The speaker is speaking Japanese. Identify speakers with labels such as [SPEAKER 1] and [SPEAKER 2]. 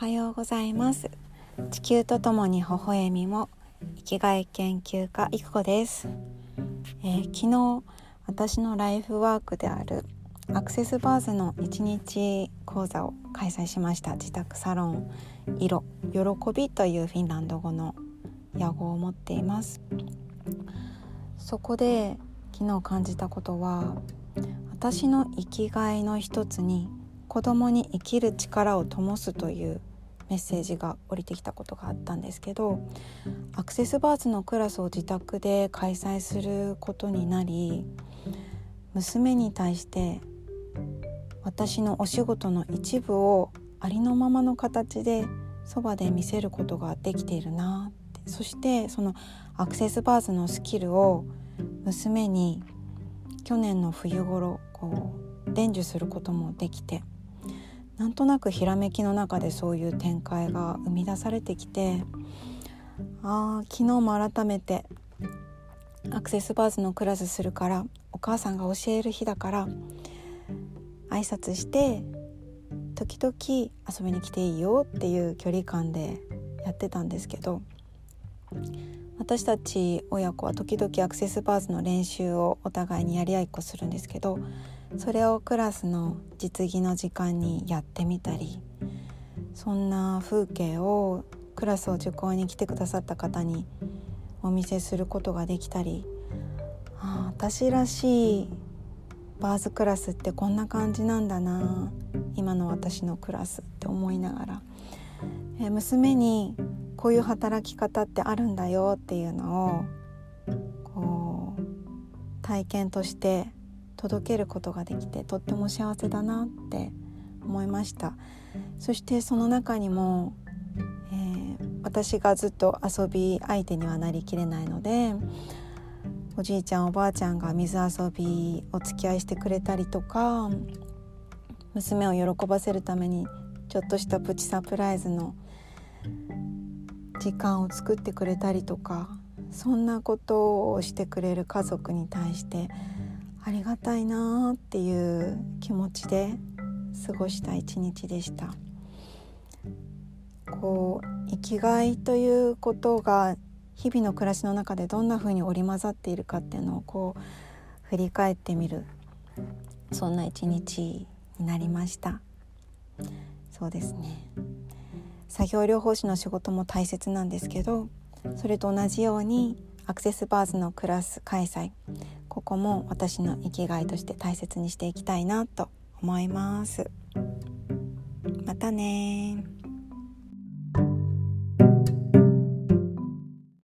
[SPEAKER 1] おはようございます。地球とともに微笑みも生きがい研究家いくこです、えー、昨日私のライフワークであるアクセスバーズの1日講座を開催しました。自宅サロン色喜びというフィンランド語の屋号を持っています。そこで昨日感じたことは私の生きがいの一つに子供に生きる力を灯すというメッセージが降りてきたことがあったんですけどアクセスバーズのクラスを自宅で開催することになり娘に対して私のお仕事の一部をありのままの形でそばで見せることができているなって。そしてそのアクセスバーズのスキルを娘に去年の冬頃こう伝授することもできてなんとなくひらめきの中でそういう展開が生み出されてきてあ昨日も改めてアクセスバーズのクラスするからお母さんが教える日だから挨拶して時々遊びに来ていいよっていう距離感でやってたんですけど私たち親子は時々アクセスバーズの練習をお互いにやり合いっこするんですけどそれをクラスの実技の時間にやってみたりそんな風景をクラスを受講に来てくださった方にお見せすることができたりあ私らしいバーズクラスってこんな感じなんだな今の私のクラスって思いながら、え娘にこういう働き方ってあるんだよっていうのをこう体験として届けることができてとっても幸せだなって思いました。そしてその中にも、えー、私がずっと遊び相手にはなりきれないのでおじいちゃんおばあちゃんが水遊びお付き合いしてくれたりとか娘を喜ばせるためにちょっとしたプチサプライズの時間を作ってくれたりとかそんなことをしてくれる家族に対してありがたいなっていう気持ちで過ごした一日でした。こう生きがいということが日々の暮らしの中でどんな風に織り交ざっているかっていうのをこう振り返ってみるそんな一日になりました。そうですね。作業療法士の仕事も大切なんですけどそれと同じようにアクセスバーズのクラス開催ここも私の生きがいとして大切にしていきたいなと思います。またね